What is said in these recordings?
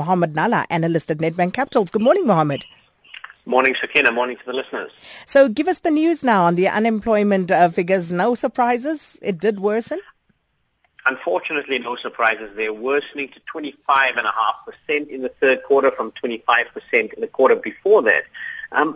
Mohammed Nalla, analyst at Nedbank Capitals. Good morning, Mohammed. Morning, Sakina. Morning to the listeners. So give us the news now on the unemployment uh, figures. No surprises. It did worsen. Unfortunately, no surprises. They're worsening to 25.5% in the third quarter from 25% in the quarter before that. Um,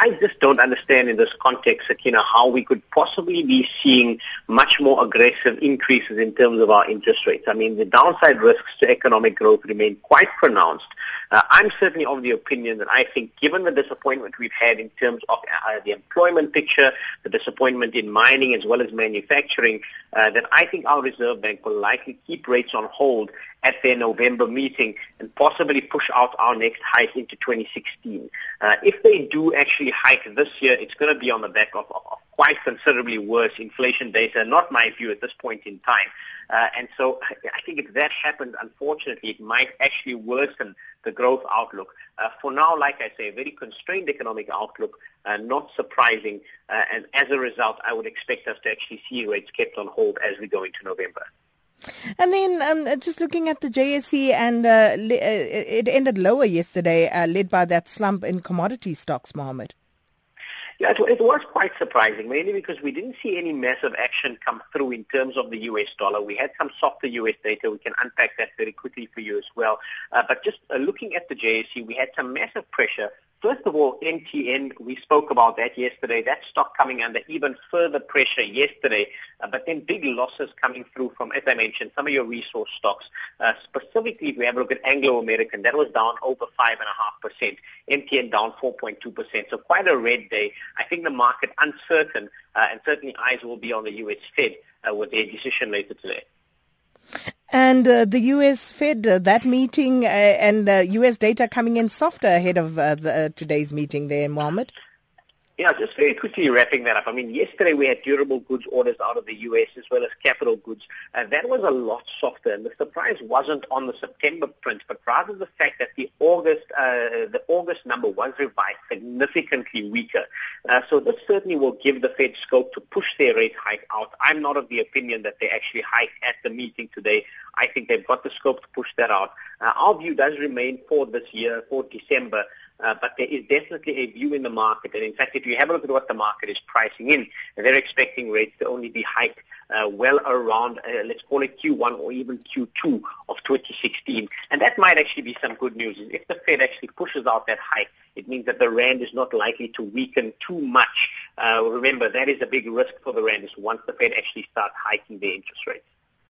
I just don't understand in this context, Sakina, how we could possibly be seeing much more aggressive increases in terms of our interest rates. I mean, the downside risks to economic growth remain quite pronounced. Uh, I'm certainly of the opinion that I think given the disappointment we've had in terms of uh, the employment picture, the disappointment in mining as well as manufacturing, uh, that I think our Reserve Bank will likely keep rates on hold at their November meeting and possibly push out our next hike into 2016. Uh, if they do actually hike this year, it's going to be on the back of, of quite considerably worse inflation data, not my view at this point in time. Uh, and so I think if that happens, unfortunately, it might actually worsen the growth outlook. Uh, for now, like I say, a very constrained economic outlook, uh, not surprising. Uh, and as a result, I would expect us to actually see rates kept on hold as we go into November. And then um, just looking at the JSE, and uh, it ended lower yesterday, uh, led by that slump in commodity stocks, Mohammed. Yeah, it, it, was quite surprising, mainly because we didn't see any massive action come through in terms of the U.S. dollar. We had some softer U.S. data. We can unpack that very quickly for you as well. Uh, but just uh, looking at the JSE, we had some massive pressure First of all, MTN, we spoke about that yesterday. That stock coming under even further pressure yesterday, uh, but then big losses coming through from, as I mentioned, some of your resource stocks. Uh, specifically, if we have a look at Anglo American, that was down over 5.5%. MTN down 4.2%. So quite a red day. I think the market uncertain, uh, and certainly eyes will be on the U.S. Fed uh, with their decision later today. And uh, the U.S. Fed, uh, that meeting uh, and U.S. Uh, data coming in softer ahead of uh, the, uh, today's meeting there, Mohammed? Yeah, just very quickly wrapping that up. I mean, yesterday we had durable goods orders out of the U.S. as well as capital goods. and that was a lot softer. And the surprise wasn't on the September print, but rather the fact that the August uh, the August number was revised significantly weaker. Uh, so this certainly will give the Fed scope to push their rate hike out. I'm not of the opinion that they actually hike at the meeting today. I think they've got the scope to push that out. Uh, our view does remain for this year, for December, uh, but there is definitely a view in the market. And in fact, if you have a look at what the market is pricing in, they're expecting rates to only be hiked uh, well around, uh, let's call it Q1 or even Q2 of 2016. And that might actually be some good news. If the Fed actually pushes out that hike, it means that the rand is not likely to weaken too much. Uh, remember, that is a big risk for the rand is once the Fed actually starts hiking their interest rates.